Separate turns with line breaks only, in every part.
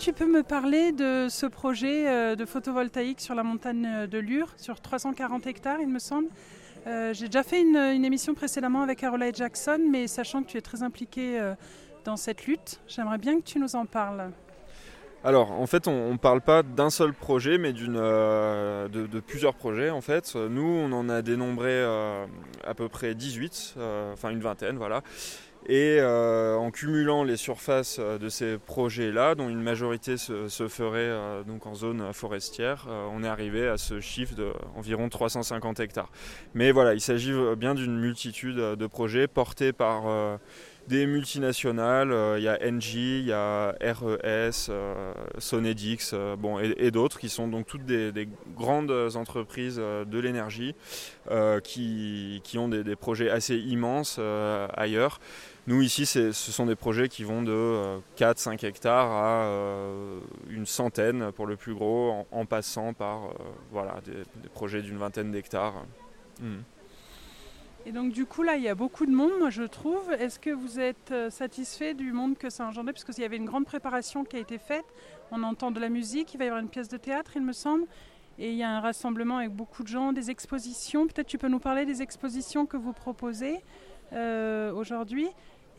tu peux me parler de ce projet euh, de photovoltaïque sur la montagne de Lure, sur 340 hectares, il me semble? Euh, J'ai déjà fait une, émission précédemment avec Caroline Jackson, mais sachant que tu es très impliqué euh, dans cette lutte, j'aimerais bien que tu nous en parles.
Alors, en fait, on ne parle pas d'un seul projet, mais euh, de, de plusieurs projets. En fait, nous, on en a dénombré euh, à peu près 18, euh, enfin une vingtaine, voilà. Et euh, en cumulant les surfaces euh, de ces projets-là, dont une majorité se, ferait euh, donc en zone forestière, on est arrivé à ce chiffre d'environ 350 hectares. Mais voilà, il s'agit bien d'une multitude de projets portés par des multinationales, euh, il y a Engie, il y a RES, euh, Sonedix, euh, bon, et, d'autres qui sont donc toutes des, des grandes entreprises de l'énergie qui, qui ont des, projets assez immenses ailleurs. Nous ici, ce sont des projets qui vont de 4-5 hectares à une centaine pour le plus gros, en, passant par voilà, des, projets d'une vingtaine d'hectares. Mhm.
Et donc, du coup, là, il y a beaucoup de monde, moi, je trouve. Est-ce que vous êtes euh, satisfait du monde que ça a engendré? Parce qu'il y avait une grande préparation qui a été faite. On entend de la musique, il va y avoir une pièce de théâtre, il me semble. Et il y a un rassemblement avec beaucoup de gens, des expositions. Peut-être tu peux nous parler des expositions que vous proposez euh, aujourd'hui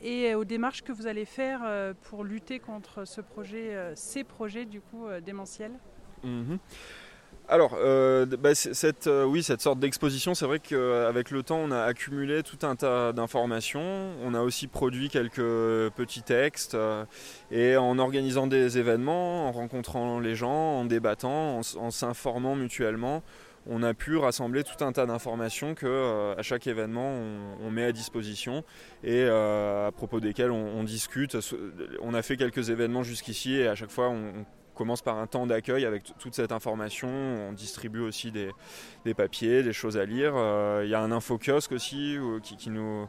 et aux démarches que vous allez faire euh, pour lutter contre ce projet, ces projets du coup démentiels?
Mhm. Alors, euh, bah, cette, euh, oui, cette sorte d'exposition, c'est vrai qu'avec le temps, on a accumulé tout un tas d'informations. On a aussi produit quelques petits textes. euh, et en organisant des événements, en rencontrant les gens, en débattant, en, s'informant mutuellement, on a pu rassembler tout un tas d'informations que euh, à chaque événement, on, met à disposition et euh, à propos desquelles on, discute. On a fait quelques événements jusqu'ici et à chaque fois, on commence par un temps d'accueil avec toute cette information. On distribue aussi des, des papiers, des choses à lire. Euh, Il y a un info-kiosque aussi qui, qui nous,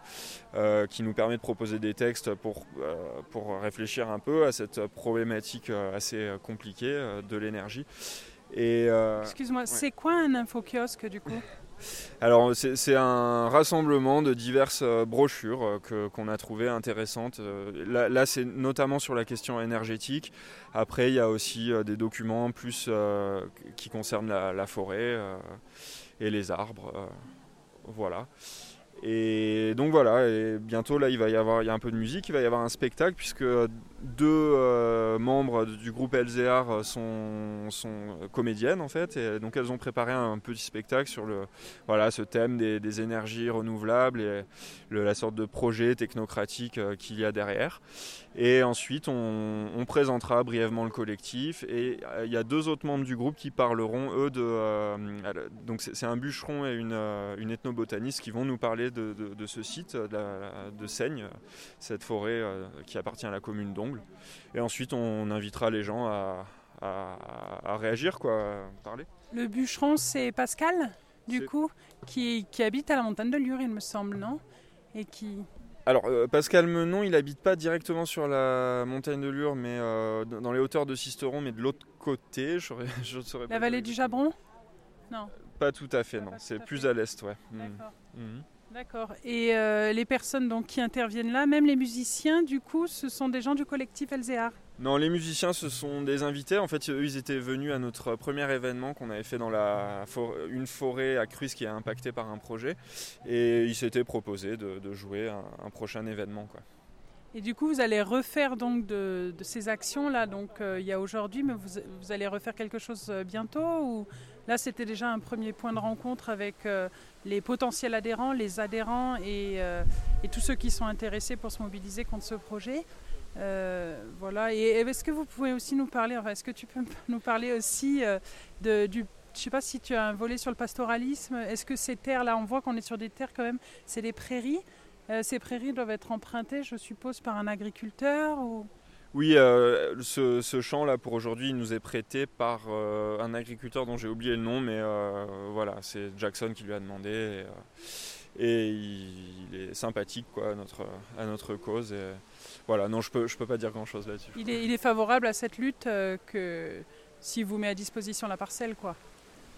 euh, qui nous permet de proposer des textes pour, euh, pour réfléchir un peu à cette problématique assez compliquée de l'énergie. Euh,
Excuse-moi, c'est quoi un infokiosque du coup?
Alors c'est un rassemblement de diverses euh, brochures euh, qu'on a trouvées intéressantes. Euh, Là, c'est notamment sur la question énergétique. Après il y a aussi des documents plus qui concernent la, forêt et les arbres. voilà. Et donc voilà, et bientôt là il va y avoir il y a un peu de musique, il va y avoir un spectacle puisque deux euh, membres du groupe LZR sont, sont comédiennes en fait, et donc elles ont préparé un petit spectacle sur le, voilà, ce thème des, énergies renouvelables et la sorte de projet technocratique euh, qu'il y a derrière. Et ensuite, on, présentera brièvement le collectif. Et euh, il y a deux autres membres du groupe qui parleront, eux, de. euh, donc, c'est un bûcheron et une, euh, ethnobotaniste qui vont nous parler de, ce site, de, de Seigne, cette forêt euh, qui appartient à la commune Et ensuite, on invitera les gens à, à- à réagir, quoi, à parler.
Le bûcheron, c'est Pascal, du coup, qui, qui habite à la montagne de Lure, il me semble, non? Et qui.
Alors, euh, Pascal Menon, il habite pas directement sur la montagne de Lure, mais euh, dans les hauteurs de Sisteron, mais de l'autre côté. Je ne saurais pas
La vallée du Jabron?
Pas tout à fait, non.
Pas
C'est plus à l'est, ouais. Mhm.
D'accord.
Mhm.
D'accord. Et euh, les personnes donc, qui interviennent là, même les musiciens, du coup, ce sont des gens du collectif LZR.
Non, les musiciens, ce sont des invités. En fait, eux, ils étaient venus à notre premier événement qu'on avait fait dans la for- une forêt à Cruz qui est impactée par un projet. Et ils s'étaient proposés de, de jouer un, un prochain événement, quoi.
Et du coup, vous allez refaire donc de, de ces actions-là. Donc, euh, il y a aujourd'hui, mais vous, vous allez refaire quelque chose euh, bientôt ou là, c'était déjà un premier point de rencontre avec euh, les potentiels adhérents, les adhérents et, euh, et tous ceux qui sont intéressés pour se mobiliser contre ce projet. Euh. Et est-ce que vous pouvez aussi nous parler, enfin, est-ce que tu peux nous parler aussi du je ne sais pas si tu as un volet sur le pastoralisme. Est-ce que ces terres-là, on voit qu'on est sur des terres quand même, c'est des prairies. Ces prairies doivent être empruntées, je suppose, par un agriculteur.
Oui, euh, ce, ce champ-là, pour aujourd'hui, il nous est prêté par euh, un agriculteur dont j'ai oublié le nom, mais euh, voilà, c'est Jackson qui lui a demandé. Et, et il, il est sympathique quoi, à, notre, à notre cause. Et, voilà, non, je peux, je peux pas dire grand-chose là-dessus.
Il est, il est favorable à cette lutte que s'il vous met à disposition la parcelle, quoi.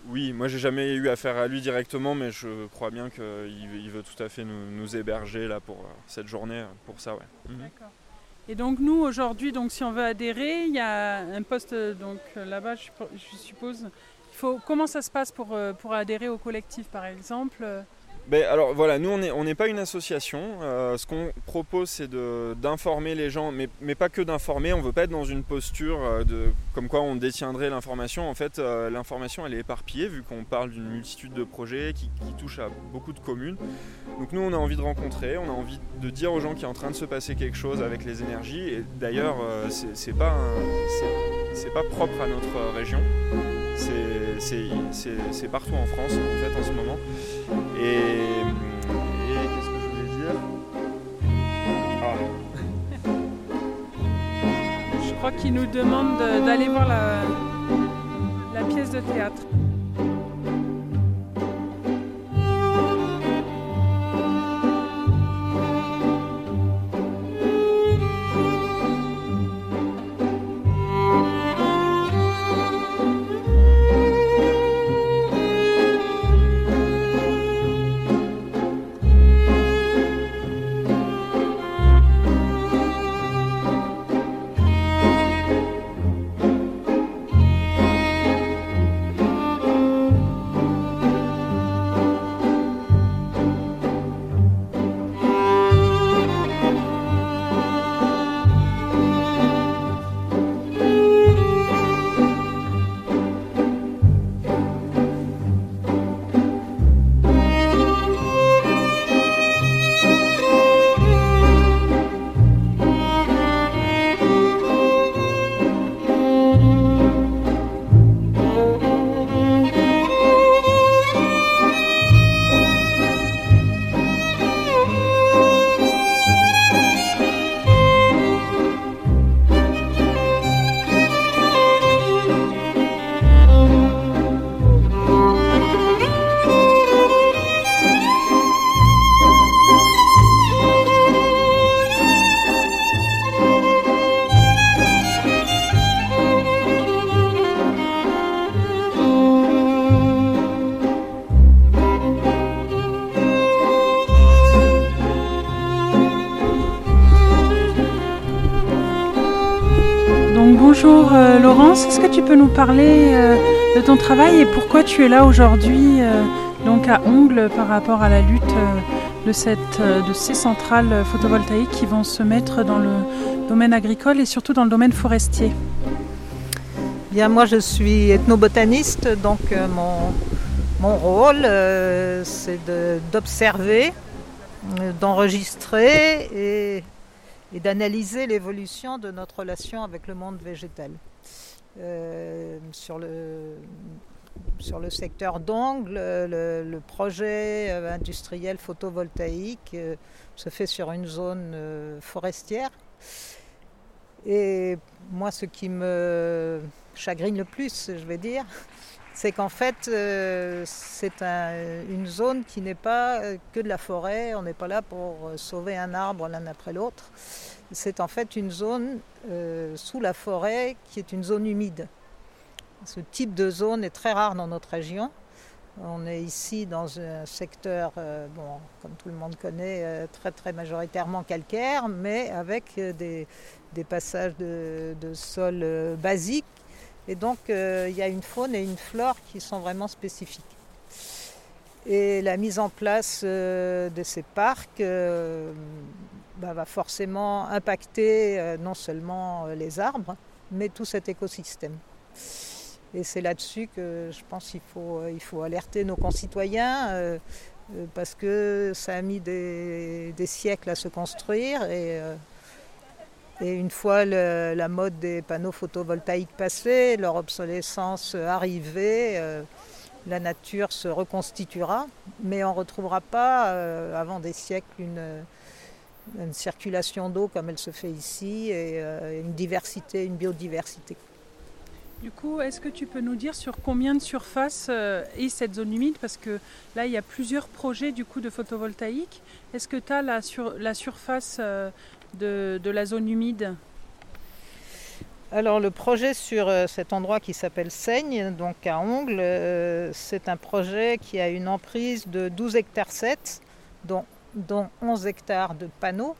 Oui, moi j'ai jamais eu affaire à lui directement, mais je crois bien qu'il il veut tout à fait nous, nous héberger là pour cette journée, pour ça, ouais. Mhm.
D'accord. Et donc nous aujourd'hui, donc si on veut adhérer, il y a un poste donc là-bas, je, suppose. Il faut comment ça se passe pour, pour adhérer au collectif par exemple?
Ben, alors voilà, nous on n'est pas une association. Euh, ce qu'on propose c'est d'informer les gens, mais, mais pas que d'informer. On ne veut pas être dans une posture euh, de, comme quoi on détiendrait l'information. En fait, euh, l'information elle est éparpillée vu qu'on parle d'une multitude de projets qui, touchent à beaucoup de communes. Donc nous on a envie de rencontrer, on a envie de dire aux gens qu'il est en train de se passer quelque chose avec les énergies. Et d'ailleurs, c'est pas, pas propre à notre région. Partout en France en fait en ce moment. Et, qu'est-ce que je voulais dire?
Ah. Je crois qu'il nous demande d'aller voir la pièce de théâtre. Parler euh, de ton travail et pourquoi tu es là aujourd'hui, euh, donc à Ongle, par rapport à la lutte euh, de, cette, de ces centrales photovoltaïques qui vont se mettre dans le domaine agricole et surtout dans le domaine forestier
Bien, moi je suis ethnobotaniste, donc mon, mon rôle c'est d'observer, d'enregistrer et, et d'analyser l'évolution de notre relation avec le monde végétal. Euh, sur, le, sur le secteur d'Angle, le, projet euh, industriel photovoltaïque euh, se fait sur une zone forestière. Et moi, ce qui me chagrine le plus, je vais dire, c'est qu'en fait, c'est une zone qui n'est pas que de la forêt. On n'est pas là pour sauver un arbre l'un après l'autre c'est en fait une zone euh, sous la forêt qui est une zone humide. Ce type de zone est très rare dans notre région. On est ici dans un secteur, euh, bon, comme tout le monde connaît, euh, très très majoritairement calcaire, mais avec des, passages de, sol basiques. Et donc il y a une faune et une flore qui sont vraiment spécifiques. Et la mise en place de ces parcs bah, va forcément impacter euh, non seulement euh, les arbres, mais tout cet écosystème. Et c'est là-dessus que je pense qu'il faut, euh, il faut alerter nos concitoyens, parce que ça a mis des, siècles à se construire. Et, et une fois la mode des panneaux photovoltaïques passée, leur obsolescence arrivée, la nature se reconstituera, mais on ne retrouvera pas avant des siècles une une circulation d'eau comme elle se fait ici et euh, une diversité, une biodiversité.
Du coup, est-ce que tu peux nous dire sur combien de surface euh, est cette zone humide? Parce que là, il y a plusieurs projets du coup de photovoltaïque. Est-ce que tu as la, sur, la surface euh, de, la zone humide?
Alors le projet sur cet endroit qui s'appelle Seigne, donc à Ongle, c'est un projet qui a une emprise de 12 hectares 7, dont dont 11 hectares de panneaux.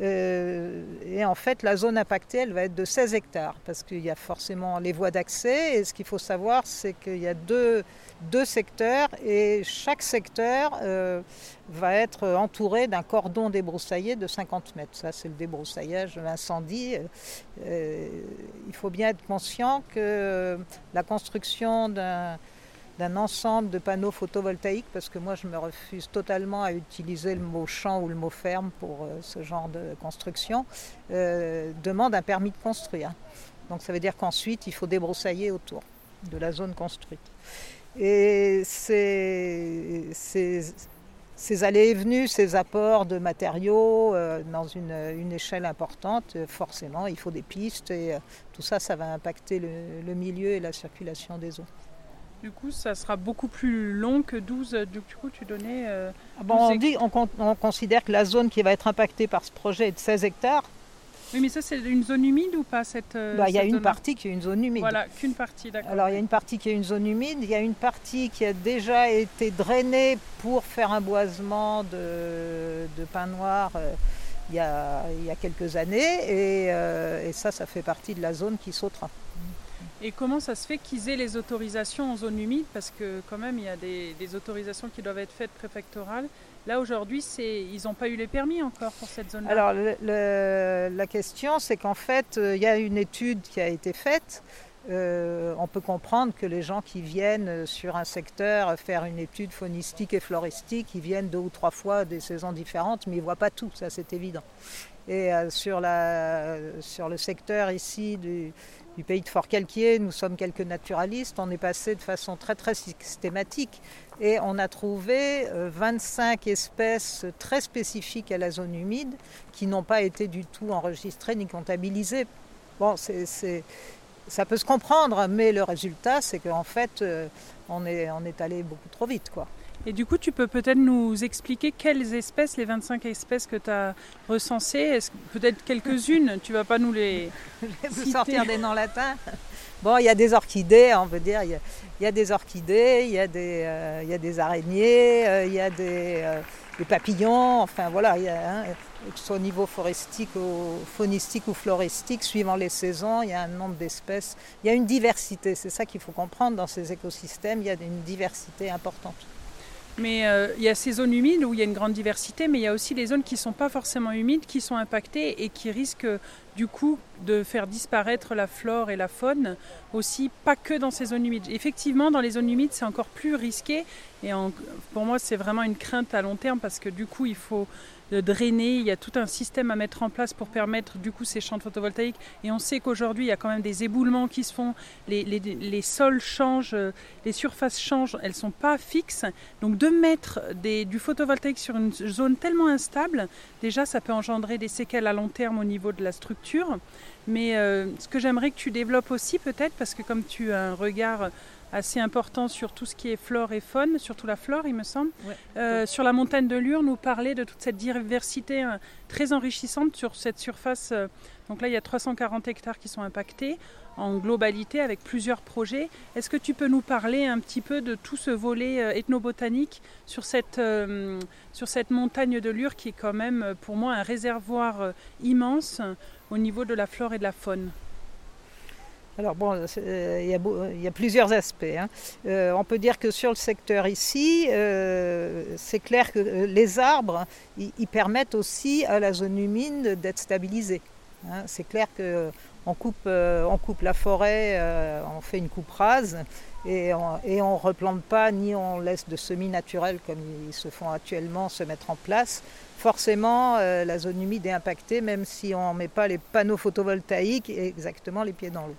Et en fait, la zone impactée, elle va être de 16 hectares, parce qu'il y a forcément les voies d'accès. Et ce qu'il faut savoir, c'est qu'il y a deux, deux secteurs, et chaque secteur va être entouré d'un cordon débroussaillé de 50 mètres. Ça, c'est le débroussaillage l'incendie. il faut bien être conscient que la construction d'un d'un ensemble de panneaux photovoltaïques, parce que moi je me refuse totalement à utiliser le mot champ ou le mot ferme pour euh, ce genre de construction, euh, demande un permis de construire. Donc ça veut dire qu'ensuite il faut débroussailler autour de la zone construite. Et ces, allées et venues, ces apports de matériaux euh, dans une, échelle importante, forcément il faut des pistes et tout ça, ça va impacter le milieu et la circulation des eaux.
Du coup, ça sera beaucoup plus long que 12. Du coup, tu donnais. Euh,
ah bon, on, dit, on, considère que la zone qui va être impactée par ce projet est de 16 hectares.
Oui, mais ça, c'est une zone humide ou pas cette, euh,
bah, Il y a une partie qui est une zone humide.
Voilà, qu'une partie, d'accord.
Alors, il y a une partie qui est une zone humide. Il y a une partie qui a déjà été drainée pour faire un boisement de, de pin noir. Euh, il y, a, il y, a, quelques années et, et ça, ça fait partie de la zone qui sautera.
Et comment ça se fait qu'ils aient les autorisations en zone humide? Parce que quand même, il y a des, autorisations qui doivent être faites préfectorales. Là, aujourd'hui, ils n'ont pas eu les permis encore pour cette zone-là.
Alors, la question, c'est qu'en fait, euh, il y a une étude qui a été faite. Euh, on peut comprendre que les gens qui viennent sur un secteur faire une étude faunistique et floristique, ils viennent deux ou trois fois des saisons différentes, mais ils ne voient pas tout, ça c'est évident. Et euh, sur, la, sur le secteur ici du, du pays de Fort-Calquier, nous sommes quelques naturalistes, on est passé de façon très très systématique et on a trouvé 25 euh, espèces très spécifiques à la zone humide qui n'ont pas été du tout enregistrées ni comptabilisées. Bon, ça peut se comprendre, mais le résultat, c'est qu'en fait, euh, on est, on est allé beaucoup trop vite. quoi.
Et du coup, tu peux peut-être nous expliquer quelles espèces, les 25 espèces que tu as recensées, peut-être quelques-unes, tu vas pas nous les
vous sortir des noms latins. Bon, il y a des orchidées, on veut dire, il y a, des orchidées, il y a des, euh, il y a des araignées, euh, il y a des, euh, des, papillons, enfin voilà, il y a, hein, que ce soit au niveau forestique, ou, faunistique ou floristique, suivant les saisons, il y a un nombre d'espèces, il y a une diversité, c'est ça qu'il faut comprendre dans ces écosystèmes, il y a une diversité importante.
Mais euh, il y a ces zones humides où il y a une grande diversité, mais il y a aussi les zones qui ne sont pas forcément humides, qui sont impactées et qui risquent du coup de faire disparaître la flore et la faune, aussi pas que dans ces zones humides. Effectivement, dans les zones humides, c'est encore plus risqué et pour moi, c'est vraiment une crainte à long terme parce que du coup, il faut de drainer. Il y a tout un système à mettre en place pour permettre du coup ces champs photovoltaïques. Et on sait qu'aujourd'hui, il y a quand même des éboulements qui se font, les, sols changent, les surfaces changent, elles ne sont pas fixes. Donc de mettre du photovoltaïque sur une zone tellement instable, déjà ça peut engendrer des séquelles à long terme au niveau de la structure. Mais euh, ce que j'aimerais que tu développes aussi peut-être, parce que comme tu as un regard assez important sur tout ce qui est flore et faune, surtout la flore, il me semble. Euh, sur la montagne de Lure, nous parler de toute cette diversité euh, très enrichissante sur cette surface. Euh, donc là, il y a 340 hectares qui sont impactés en globalité avec plusieurs projets. Est-ce que tu peux nous parler un petit peu de tout ce volet ethnobotanique sur cette, sur cette montagne de Lure qui est quand même pour moi un réservoir immense au niveau de la flore et de la faune?
Alors bon, euh, il y, a, plusieurs aspects. Hein. Euh, on peut dire que sur le secteur ici, euh, c'est clair que les arbres, ils permettent aussi à la zone humide d'être stabilisée. Hein. C'est clair coupe, on coupe la forêt, on fait une coupe rase et on ne replante pas ni on laisse de semis naturels comme ils se font actuellement se mettre en place forcément euh, la zone humide est impactée, même si on ne met pas les panneaux photovoltaïques exactement les pieds dans l'eau.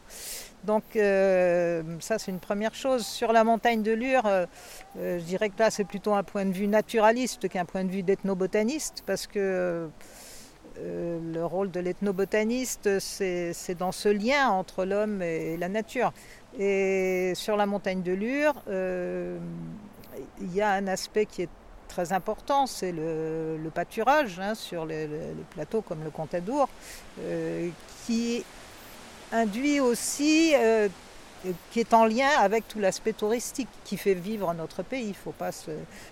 Donc euh, ça c'est une première chose. Sur la montagne de Lure, euh, je dirais que là c'est plutôt un point de vue naturaliste qu'un point de vue d'ethnobotaniste, parce que le rôle de l'ethnobotaniste c'est dans ce lien entre l'homme et la nature. Et sur la montagne de Lure, il y a un aspect qui est très important, c'est le, pâturage hein, sur les, plateaux comme le Contadour, euh, qui induit aussi euh, qui est en lien avec tout l'aspect touristique qui fait vivre notre pays. Faut pas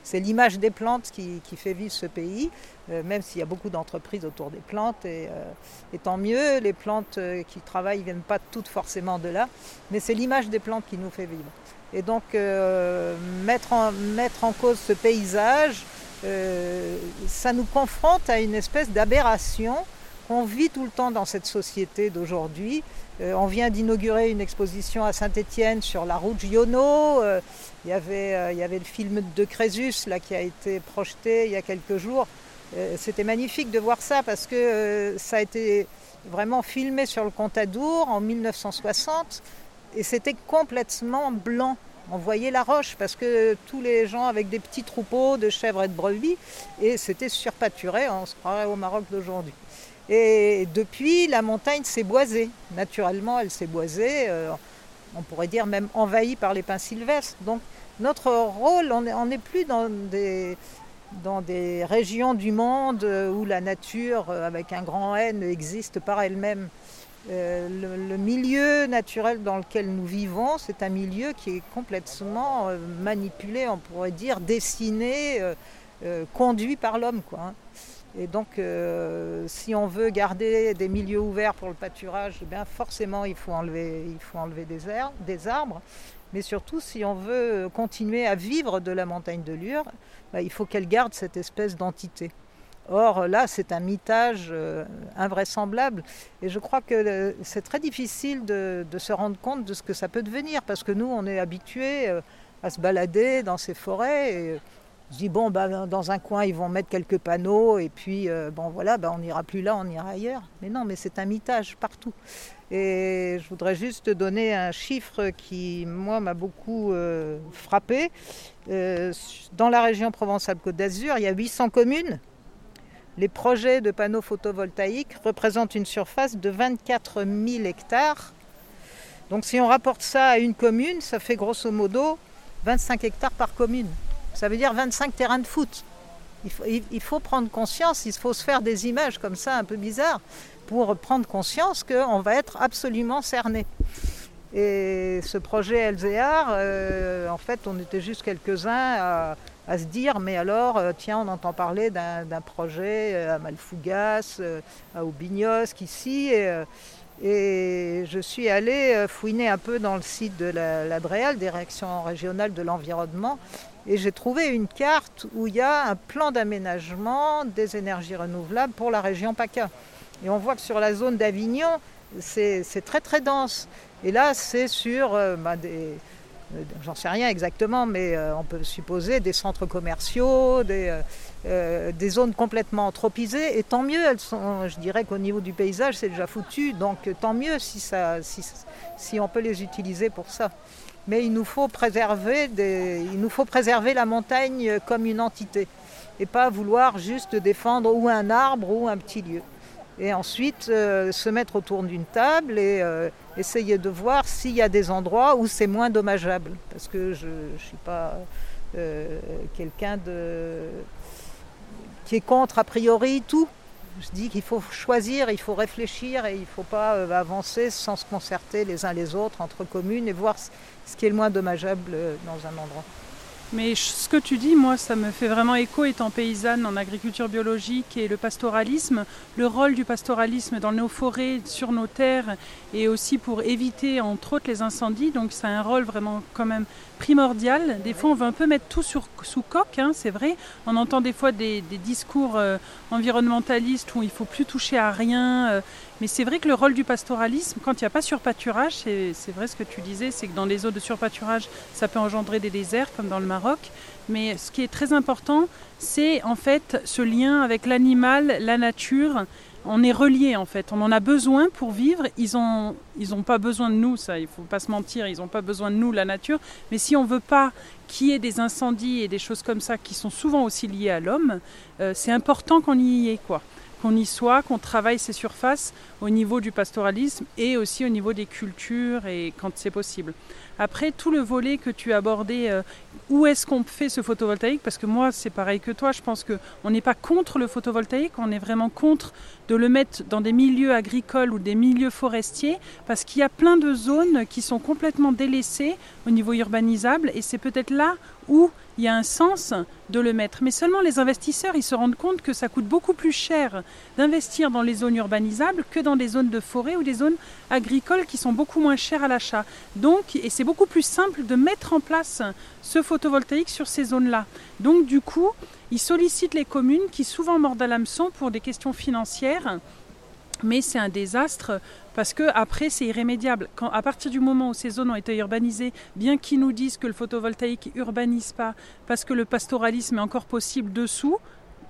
C'est l'image des plantes qui, fait vivre ce pays, euh, même s'il y a beaucoup d'entreprises autour des plantes. Et, euh, tant mieux, les plantes euh, qui travaillent ne viennent pas toutes forcément de là, mais c'est l'image des plantes qui nous fait vivre. Et donc mettre, en, mettre en cause ce paysage, ça nous confronte à une espèce d'aberration qu'on vit tout le temps dans cette société d'aujourd'hui. Euh, on vient d'inaugurer une exposition à Saint-Étienne sur la route Giono. Euh, il, y avait, euh, il y avait le film de Crésus là, qui a été projeté il y a quelques jours. C'était magnifique de voir ça parce que ça a été vraiment filmé sur le Contadour en 1960 et c'était complètement blanc. On voyait la roche parce que tous les gens avec des petits troupeaux de chèvres et de brebis et c'était surpâturé, on se croirait au Maroc d'aujourd'hui. Et depuis, la montagne s'est boisée. Naturellement, elle s'est boisée, euh, on pourrait dire même envahie par les pins sylvestres. Donc notre rôle, on n'est plus dans des, dans des régions du monde où la nature, euh, avec un grand N, existe par elle-même. Euh, le, milieu naturel dans lequel nous vivons, c'est un milieu qui est complètement manipulé, on pourrait dire, dessiné, conduit par l'homme. Quoi, hein. Et donc, euh, si on veut garder des milieux ouverts pour le pâturage, eh bien forcément, il faut enlever, il faut enlever des, des, arbres. Mais surtout, si on veut continuer à vivre de la montagne de Lure, bah, il faut qu'elle garde cette espèce d'entité. Or, là, c'est un mitage euh, invraisemblable. Et je crois que euh, c'est très difficile de, se rendre compte de ce que ça peut devenir, parce que nous, on est habitués à se balader dans ces forêts. Je dis, bon, bah, dans un coin, ils vont mettre quelques panneaux, et puis, euh, bon, voilà, bah, on n'ira plus là, on ira ailleurs. Mais non, mais c'est un mitage partout. Et je voudrais juste donner un chiffre qui, moi, m'a beaucoup euh, frappé. Euh, dans la région Provence-Alpes-Côte d'Azur, il y a 800 communes. Les projets de panneaux photovoltaïques représentent une surface de 24 000 hectares. Donc si on rapporte ça à une commune, ça fait grosso modo 25 hectares par commune. Ça veut dire 25 terrains de foot. Il faut, prendre conscience, il faut se faire des images comme ça un peu bizarres pour prendre conscience qu'on va être absolument cerné. Et ce projet LZR, euh, en fait, on était juste quelques-uns à, se dire, mais alors, euh, tiens, on entend parler d'un projet euh, à Malfougas, à Aubignos, ici. Et je suis allée fouiner un peu dans le site de la, la DREAL, Direction régionale de l'environnement, et j'ai trouvé une carte où il y a un plan d'aménagement des énergies renouvelables pour la région PACA. Et on voit que sur la zone d'Avignon, c'est très très dense. Et là, c'est sur euh, bah, des, euh, j'en sais rien exactement, mais euh, on peut supposer des centres commerciaux, des, zones complètement anthropisées. Et tant mieux, elles sont, je dirais qu'au niveau du paysage, c'est déjà foutu. Donc tant mieux si, on peut les utiliser pour ça. Mais il nous faut préserver, il nous faut préserver la montagne comme une entité et pas vouloir juste défendre ou un arbre ou un petit lieu et ensuite euh, se mettre autour d'une table et euh, essayer de voir s'il y a des endroits où c'est moins dommageable. Parce que je ne suis pas euh, quelqu'un de... qui est contre a priori tout. Je dis qu'il faut choisir, il faut réfléchir et il ne faut pas avancer sans se concerter les uns les autres entre communes et voir ce qui est le moins dommageable dans un endroit.
Mais ce que tu dis, moi, ça me fait vraiment écho étant paysanne en agriculture biologique et le pastoralisme. Le rôle du pastoralisme dans nos forêts, sur nos terres, et aussi pour éviter, entre autres, les incendies. Donc, c'est un rôle vraiment quand même primordial. Des fois, on veut un peu mettre tout sous coque, hein, c'est vrai. On entend des fois des, discours euh, environnementalistes où il faut plus toucher à rien. Euh, mais c'est vrai que le rôle du pastoralisme, quand il n'y a pas surpâturage, c'est vrai ce que tu disais, c'est que dans les zones de surpâturage, ça peut engendrer des déserts, comme dans le Maroc. Mais ce qui est très important, c'est en fait ce lien avec l'animal, la nature. On est relié en fait, on en a besoin pour vivre. Ils n'ont ont pas besoin de nous, ça, il faut pas se mentir, ils n'ont pas besoin de nous, la nature. Mais si on veut pas qu'il y ait des incendies et des choses comme ça qui sont souvent aussi liées à l'homme, euh, c'est important qu'on y ait quoi qu'on y soit, qu'on travaille ces surfaces au niveau du pastoralisme et aussi au niveau des cultures et quand c'est possible. Après, tout le volet que tu as abordé, euh, où est-ce qu'on fait ce photovoltaïque? Parce que moi, c'est pareil que toi, je pense qu'on n'est pas contre le photovoltaïque, on est vraiment contre de le mettre dans des milieux agricoles ou des milieux forestiers, parce qu'il y a plein de zones qui sont complètement délaissées au niveau urbanisable, et c'est peut-être là où il y a un sens de le mettre. Mais seulement les investisseurs, ils se rendent compte que ça coûte beaucoup plus cher d'investir dans les zones urbanisables que dans des zones de forêt ou des zones agricoles qui sont beaucoup moins chères à l'achat. Donc, et c'est beaucoup plus simple de mettre en place ce photovoltaïque sur ces zones-là. Donc, du coup, ils sollicitent les communes qui souvent mordent à l'hameçon pour des questions financières mais c'est un désastre parce que après c'est irrémédiable. Quand, à partir du moment où ces zones ont été urbanisées, bien qu'ils nous disent que le photovoltaïque urbanise pas, parce que le pastoralisme est encore possible dessous,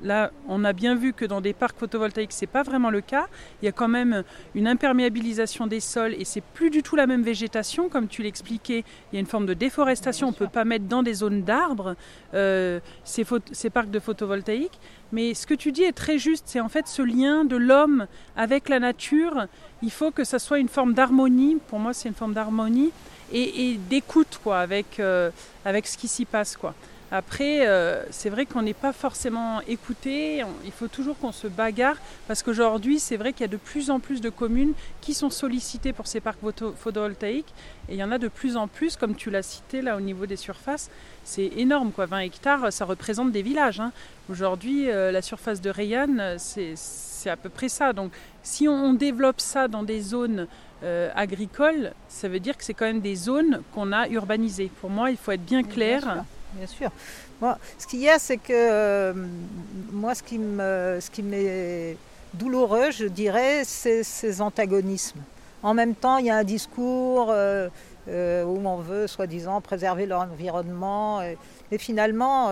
Là, on a bien vu que dans des parcs photovoltaïques, ce n'est pas vraiment le cas. Il y a quand même une imperméabilisation des sols et c'est plus du tout la même végétation, comme tu l'expliquais. Il y a une forme de déforestation. On ne peut pas mettre dans des zones d'arbres euh, ces, ces, parcs de photovoltaïque. Mais ce que tu dis est très juste. C'est en fait ce lien de l'homme avec la nature. Il faut que ça soit une forme d'harmonie. Pour moi, c'est une forme d'harmonie et, d'écoute quoi, avec, euh, avec ce qui s'y passe. quoi. Après, euh, c'est vrai qu'on n'est pas forcément écouté, il faut toujours qu'on se bagarre, parce qu'aujourd'hui, c'est vrai qu'il y a de plus en plus de communes qui sont sollicitées pour ces parcs photovoltaïques, et il y en a de plus en plus, comme tu l'as cité là au niveau des surfaces, c'est énorme, quoi. 20 hectares, ça représente des villages. Hein. Aujourd'hui, euh, la surface de Rayanne, c'est à peu près ça. Donc, si on, développe ça dans des zones euh, agricoles, ça veut dire que c'est quand même des zones qu'on a urbanisées. Pour moi, il faut être bien clair
bien sûr. Moi, ce qu'il y a, c'est que euh, moi, ce qui, me, ce qui m'est douloureux, je dirais, c'est ces antagonismes. En même temps, il y a un discours euh, euh, où on veut, soi-disant, préserver l'environnement. Et finalement,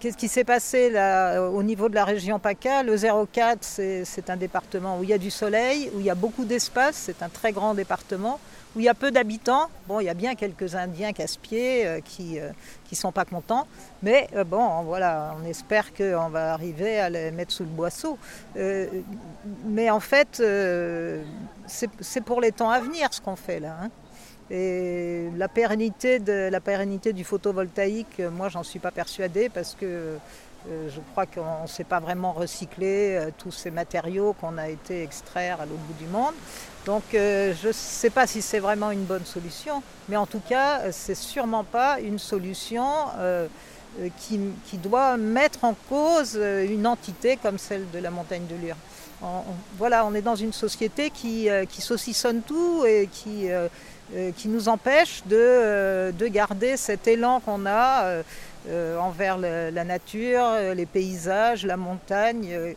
qu'est-ce qui s'est passé là, au niveau de la région PACA? Le 04, c'est un département où il y a du soleil, où il y a beaucoup d'espace, c'est un très grand département où il y a peu d'habitants. Bon, il y a bien quelques Indiens casse-pieds euh, qui ne euh, sont pas contents, mais euh, bon, voilà, on espère qu'on va arriver à les mettre sous le boisseau. mais en fait, c'est pour les temps à venir ce qu'on fait là. Hein. Et la pérennité, de, la pérennité du photovoltaïque, moi, j'en suis pas persuadée parce que je crois qu'on ne sait pas vraiment recycler tous ces matériaux qu'on a été extraire à l'autre bout du monde. Donc euh, je ne sais pas si c'est vraiment une bonne solution, mais en tout cas, c'est sûrement pas une solution euh, euh, qui, doit mettre en cause une entité comme celle de la montagne de Lure. voilà, on est dans une société qui, qui saucissonne tout et qui, qui nous empêche de, de, garder cet élan qu'on a envers la nature, les paysages, la montagne.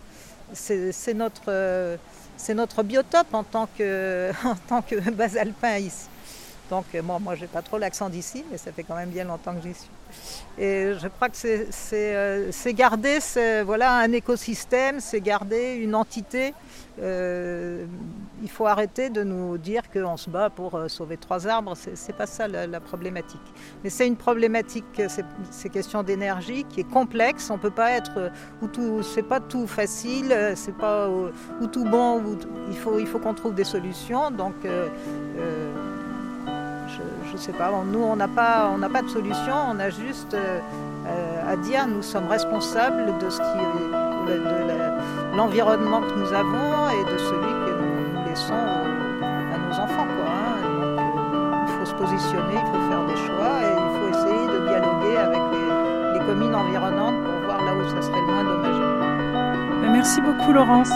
C'est notre c'est notre biotope en tant que, en tant que basalpin ici. Donc bon, moi j'ai pas trop l'accent d'ici, mais ça fait quand même bien longtemps que j'y suis. Et je crois que c'est euh, garder voilà, un écosystème, c'est garder une entité. Euh, il faut arrêter de nous dire qu'on se bat pour euh, sauver trois arbres, c'est pas ça la, problématique. Mais c'est une problématique, ces questions d'énergie qui est complexe. On peut pas être ou tout, c'est pas tout facile, c'est pas ou, tout bon. il faut, il faut qu'on trouve des solutions. Donc je ne sais pas. Nous, on n'a pas, pas de solution. On a juste euh, à dire nous sommes responsables de ce qui, de, l'environnement que nous avons et de celui que nous, laissons à nos enfants. Hein. Euh, il faut se positionner, il faut faire des choix et il faut essayer de dialoguer avec les, communes environnantes pour voir là où ça serait le moins dommageable.
Merci beaucoup, Laurence.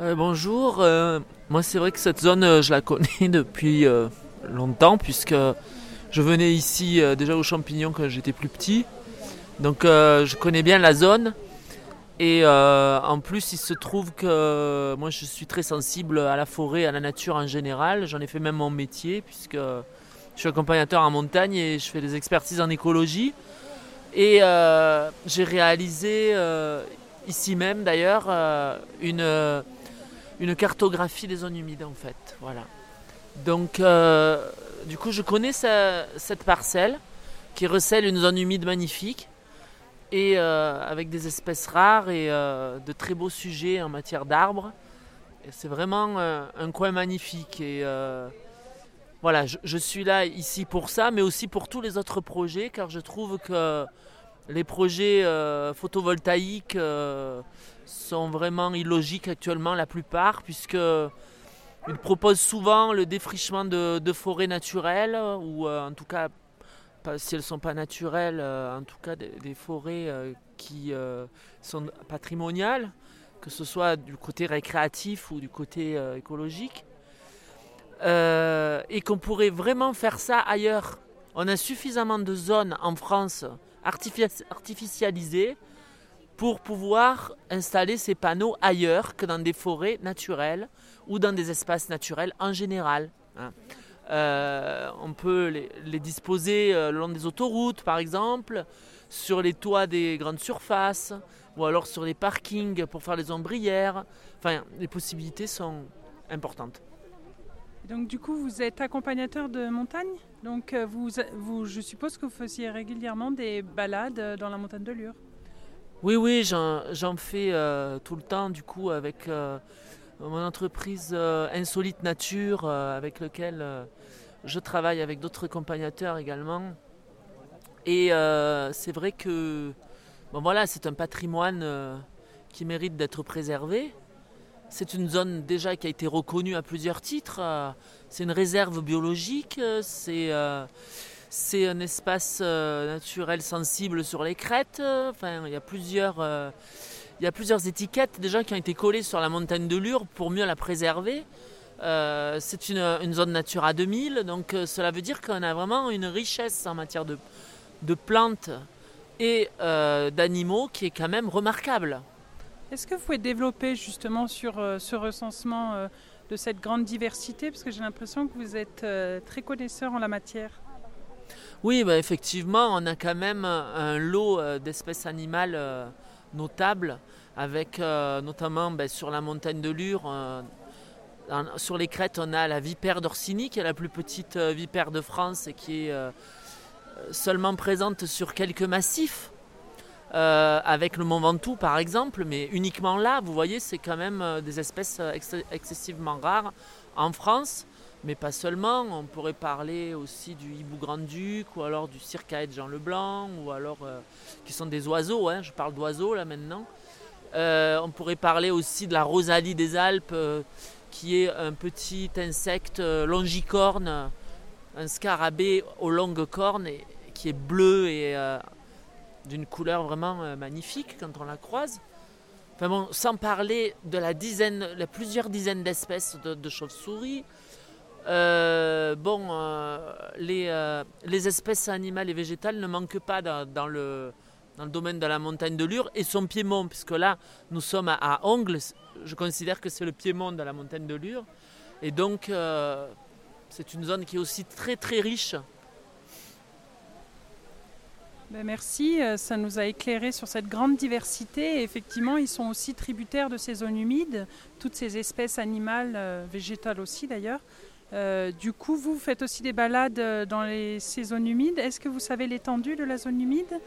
Bonjour, moi c'est vrai que cette zone je la connais depuis longtemps puisque je venais ici déjà aux champignons quand j'étais plus petit. Donc je connais bien la zone. Et euh, en plus, il se trouve que moi, je suis très sensible à la forêt, à la nature en général. J'en ai fait même mon métier, puisque je suis accompagnateur en montagne et je fais des expertises en écologie. Et euh, j'ai réalisé, euh, ici même d'ailleurs, une, une cartographie des zones humides, en fait. Voilà. Donc, du coup, je connais cette parcelle qui recèle une zone humide magnifique et euh, avec des espèces rares et euh, de très beaux sujets en matière d'arbres. C'est vraiment euh, un coin magnifique et voilà, je, suis là ici pour ça, mais aussi pour tous les autres projets, car je trouve que les projets photovoltaïques sont vraiment illogiques actuellement, la plupart, puisque ils proposent souvent le défrichement de, forêts naturelles, ou en tout cas si elles ne sont pas naturelles, euh, en tout cas des, forêts euh, qui euh, sont patrimoniales, que ce soit du côté récréatif ou du côté écologique, et qu'on pourrait vraiment faire ça ailleurs. On a suffisamment de zones en France artificialisées pour pouvoir installer ces panneaux ailleurs que dans des forêts naturelles ou dans des espaces naturels en général. Hein. Euh, on peut les, disposer euh, le long des autoroutes, par exemple, sur les toits des grandes surfaces, ou alors sur les parkings pour faire les ombrières. Enfin, les possibilités sont importantes.
Donc du coup, vous êtes accompagnateur de montagne. Donc euh, vous, je suppose que vous faisiez régulièrement des balades dans la montagne de Lure.
Oui, oui, j'en fais tout le temps, du coup, avec mon entreprise Insolite Nature, avec lequel je travaille avec d'autres accompagnateurs également. Et euh, c'est vrai que bon, voilà, c'est un patrimoine euh, qui mérite d'être préservé. C'est une zone déjà qui a été reconnue à plusieurs titres. Euh, c'est une réserve biologique, c'est c'est un espace naturel sensible sur les crêtes. Enfin, il y a plusieurs il y a plusieurs étiquettes déjà qui ont été collées sur la montagne de Lure pour mieux la préserver. Euh, c'est une, zone Natura 2000, donc euh, cela veut dire qu'on a vraiment une richesse en matière de, plantes et euh, d'animaux qui est quand même remarquable.
Est-ce que vous pouvez développer justement sur ce recensement de cette grande diversité? Parce que j'ai l'impression que vous êtes très connaisseur en la matière.
Oui, bah, effectivement, on a quand même un lot d'espèces animales notables, avec notamment bah, sur la montagne de Lure sur les crêtes, on a la vipère d'Orsini, qui est la plus petite euh, vipère de France et qui est euh, seulement présente sur quelques massifs. Euh, avec le Mont Ventoux par exemple, mais uniquement là, vous voyez, c'est quand même des espèces excessivement rares en France, mais pas seulement. On pourrait parler aussi du hibou grand-duc ou alors du circaète Jean Leblanc, ou alors qui sont des oiseaux, hein, je parle d'oiseaux là maintenant. on pourrait parler aussi de la rosalie des Alpes qui est un petit insecte euh, longicorne, un scarabée aux longues cornes, qui est bleu et euh, d'une couleur vraiment euh, magnifique quand on la croise. Enfin sans parler de la dizaine, la plusieurs dizaines d'espèces de, chauves-souris. bon, les, les, espèces animales et végétales ne manquent pas dans, le, domaine de la montagne de Lure et son piémont, puisque là, nous sommes à, à Ongles, je considère que c'est le piémont de la montagne de Lure. Et donc, euh, c'est une zone qui est aussi très très riche.
Ben merci, euh, ça nous a éclairé sur cette grande diversité. effectivement, ils sont aussi tributaires de ces zones humides, toutes ces espèces animales, euh, végétales aussi d'ailleurs. du coup, vous faites aussi des balades dans les, ces zones humides. Est-ce que vous savez l'étendue de la zone humide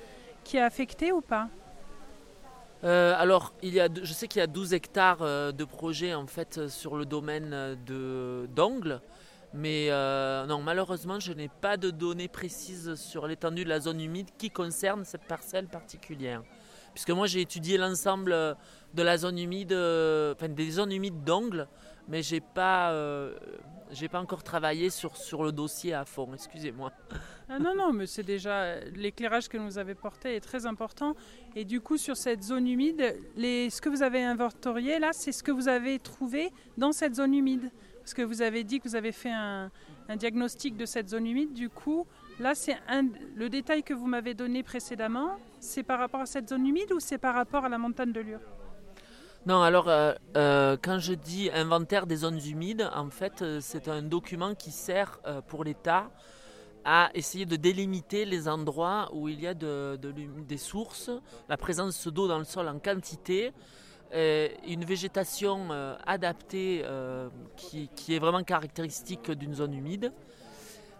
qui est affectée ou pas?
Euh, alors, il y a, je sais qu'il y a 12 hectares euh, de projets en fait sur le domaine de d'Angle, mais euh, non, malheureusement, je n'ai pas de données précises sur l'étendue de la zone humide qui concerne cette parcelle particulière. puisque moi j'ai étudié l'ensemble de la zone humide, enfin des zones humides d'Angle, mais j'ai pas, j'ai pas encore travaillé sur, sur le dossier à fond, excusez-moi.
Ah non, non, mais c'est déjà l'éclairage que nous avez porté est très important. Et du coup, sur cette zone humide, les, ce que vous avez inventorié là, c'est ce que vous avez trouvé dans cette zone humide. Parce que vous avez dit que vous avez fait un, diagnostic de cette zone humide. Du coup, là, c'est le détail que vous m'avez donné précédemment, c'est par rapport à cette zone humide ou c'est par rapport à la montagne de Lure?
Non, alors euh, euh, quand je dis inventaire des zones humides, en fait, euh, c'est un document qui sert pour l'État à essayer de délimiter les endroits où il y a des sources, la présence d'eau dans le sol en quantité, une végétation adaptée qui, est vraiment caractéristique d'une zone humide.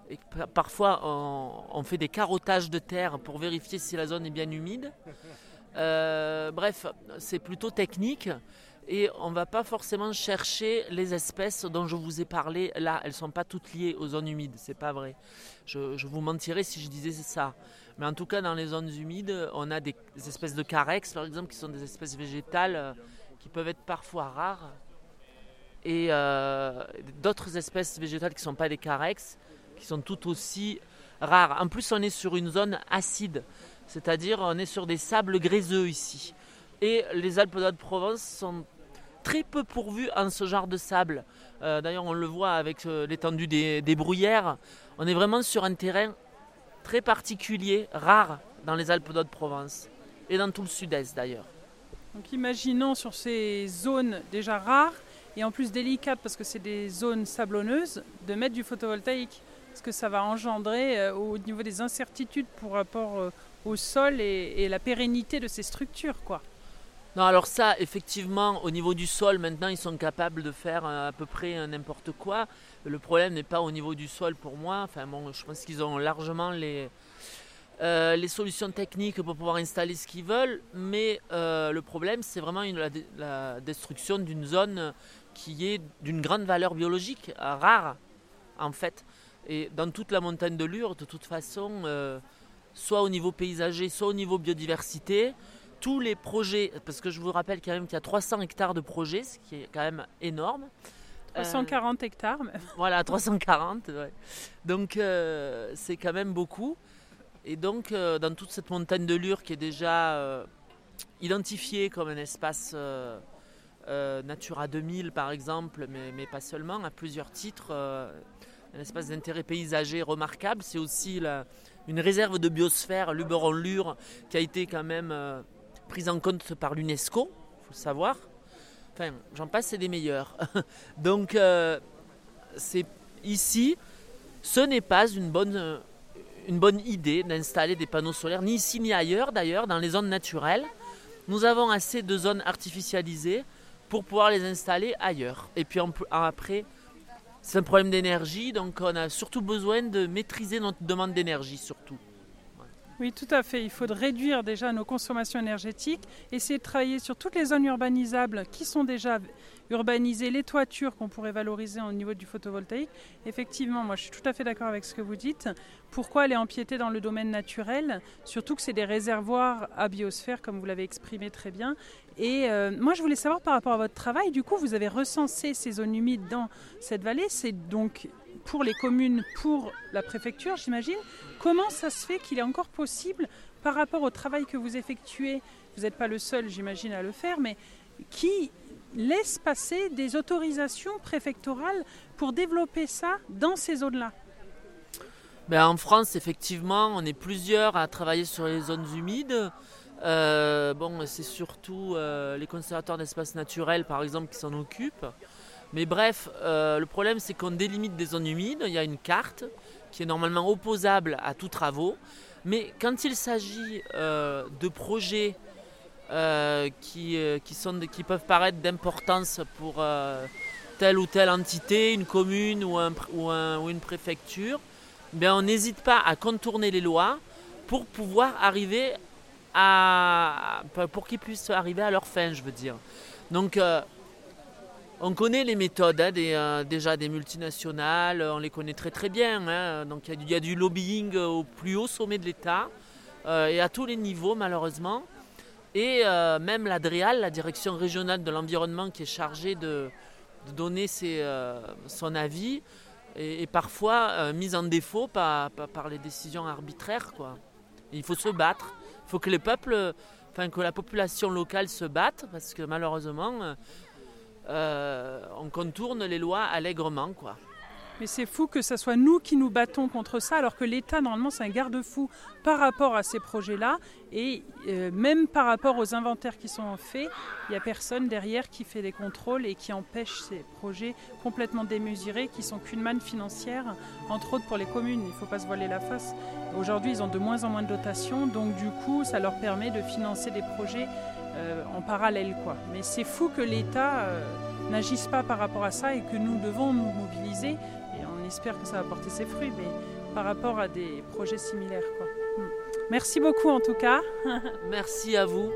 Et parfois, on, fait des carottages de terre pour vérifier si la zone est bien humide. Euh, bref, c'est plutôt technique et on ne va pas forcément chercher les espèces dont je vous ai parlé là. Elles ne sont pas toutes liées aux zones humides, c'est pas vrai. Je, vous mentirais si je disais ça. Mais en tout cas, dans les zones humides, on a des, espèces de carex, par exemple, qui sont des espèces végétales euh, qui peuvent être parfois rares. Et euh, d'autres espèces végétales qui ne sont pas des carex, qui sont tout aussi rares. En plus, on est sur une zone acide. C'est-à-dire, on est sur des sables gréseux ici. Et les Alpes de Provence sont très peu pourvues en ce genre de sable. Euh, d'ailleurs, on le voit avec l'étendue des, bruyères. On est vraiment sur un terrain très particulier, rare dans les Alpes de Provence. Et dans tout le sud-est d'ailleurs.
Donc imaginons sur ces zones déjà rares et en plus délicates parce que c'est des zones sablonneuses, de mettre du photovoltaïque. Parce que ça va engendrer euh, au niveau des incertitudes pour rapport au sol et, la pérennité de ces structures, quoi?
Non, alors ça, effectivement, au niveau du sol, maintenant, ils sont capables de faire euh, à peu près euh, n'importe quoi. Le problème n'est pas au niveau du sol pour moi. Enfin bon, je pense qu'ils ont largement les, euh, solutions techniques pour pouvoir installer ce qu'ils veulent. Mais le problème, c'est vraiment la, la, destruction d'une zone qui est d'une grande valeur biologique, rare, en fait. Et dans toute la montagne de Lure, de toute façon soit au niveau paysager, soit au niveau biodiversité. Tous les projets, parce que je vous rappelle quand même qu'il y a 300 hectares de projets, ce qui est quand même énorme.
340 euh, hectares
Voilà, 340. Donc euh, c'est quand même beaucoup. Et donc euh, dans toute cette montagne de Lure qui est déjà identifiée comme un espace Natura 2000 par exemple, mais, pas seulement, à plusieurs titres, un espace d'intérêt paysager remarquable. C'est aussi une réserve de biosphère, Luberon-Lure, qui a été quand même euh, prise en compte par l'UNESCO, il faut le savoir. Enfin, j'en passe, c'est des meilleurs. Donc, euh, ici, ce n'est pas une bonne, euh, une bonne idée d'installer des panneaux solaires, ni ici ni ailleurs d'ailleurs, dans les zones naturelles. Nous avons assez de zones artificialisées pour pouvoir les installer ailleurs. Et puis après, c'est un problème d'énergie, donc on a surtout besoin de maîtriser notre demande d'énergie surtout.
Oui, tout à fait. Il faut réduire déjà nos consommations énergétiques, essayer de travailler sur toutes les zones urbanisables qui sont déjà urbanisées, les toitures qu'on pourrait valoriser au niveau du photovoltaïque. Effectivement, moi je suis tout à fait d'accord avec ce que vous dites. Pourquoi aller empiéter dans le domaine naturel? Surtout que c'est des réservoirs à biosphère, comme vous l'avez exprimé très bien. Et euh, moi je voulais savoir par rapport à votre travail, du coup vous avez recensé ces zones humides dans cette vallée. C'est donc pour les communes, pour la préfecture, j'imagine. Comment ça se fait qu'il est encore possible, par rapport au travail que vous effectuez, vous n'êtes pas le seul, j'imagine, à le faire, mais qui laisse passer des autorisations préfectorales pour développer ça dans ces zones-là?
Ben, En France, effectivement, on est plusieurs à travailler sur les zones humides. Euh, bon, c'est surtout euh, les conservateurs d'espaces naturels, par exemple, qui s'en occupent. Mais bref, euh, le problème, c'est qu'on délimite des zones humides. Il y a une carte qui est normalement opposable à tous travaux. Mais quand il s'agit euh, de projets euh, qui, qui, peuvent paraître d'importance pour telle ou telle entité, une commune ou, un, ou, ou une préfecture, eh on n'hésite pas à contourner les lois pour pouvoir arriver à. pour qu'ils puissent arriver à leur fin, je veux dire. Donc on connaît les méthodes hein, euh, déjà des multinationales, on les connaît très très bien. Hein. Donc il y, a du lobbying au plus haut sommet de l'État euh, et à tous les niveaux malheureusement. Et euh, même l'ADRIAL, la direction régionale de l'environnement qui est chargée de, donner euh, son avis, est, parfois euh, mise en défaut par, les décisions arbitraires. Il faut se battre. Il faut que les peuples, enfin que la population locale se batte, parce que malheureusement, on contourne les lois allègrement. Quoi.
Mais c'est fou que ce soit nous qui nous battons contre ça, alors que l'État, normalement, c'est un garde-fou par rapport à ces projets-là. Et euh, même par rapport aux inventaires qui sont faits, il n'y a personne derrière qui fait des contrôles et qui empêche ces projets complètement démesurés, qui sont qu'une manne financière, entre autres pour les communes. Il ne faut pas se voiler la face. Aujourd'hui, ils ont de moins en moins de dotations, donc du coup, ça leur permet de financer des projets euh, en parallèle. Quoi. Mais c'est fou que l'État euh, n'agisse pas par rapport à ça et que nous devons nous mobiliser on espère que ça va porter ses fruits, mais par rapport à des projets similaires. Quoi. Hmm. Merci beaucoup en tout cas.
Merci à vous.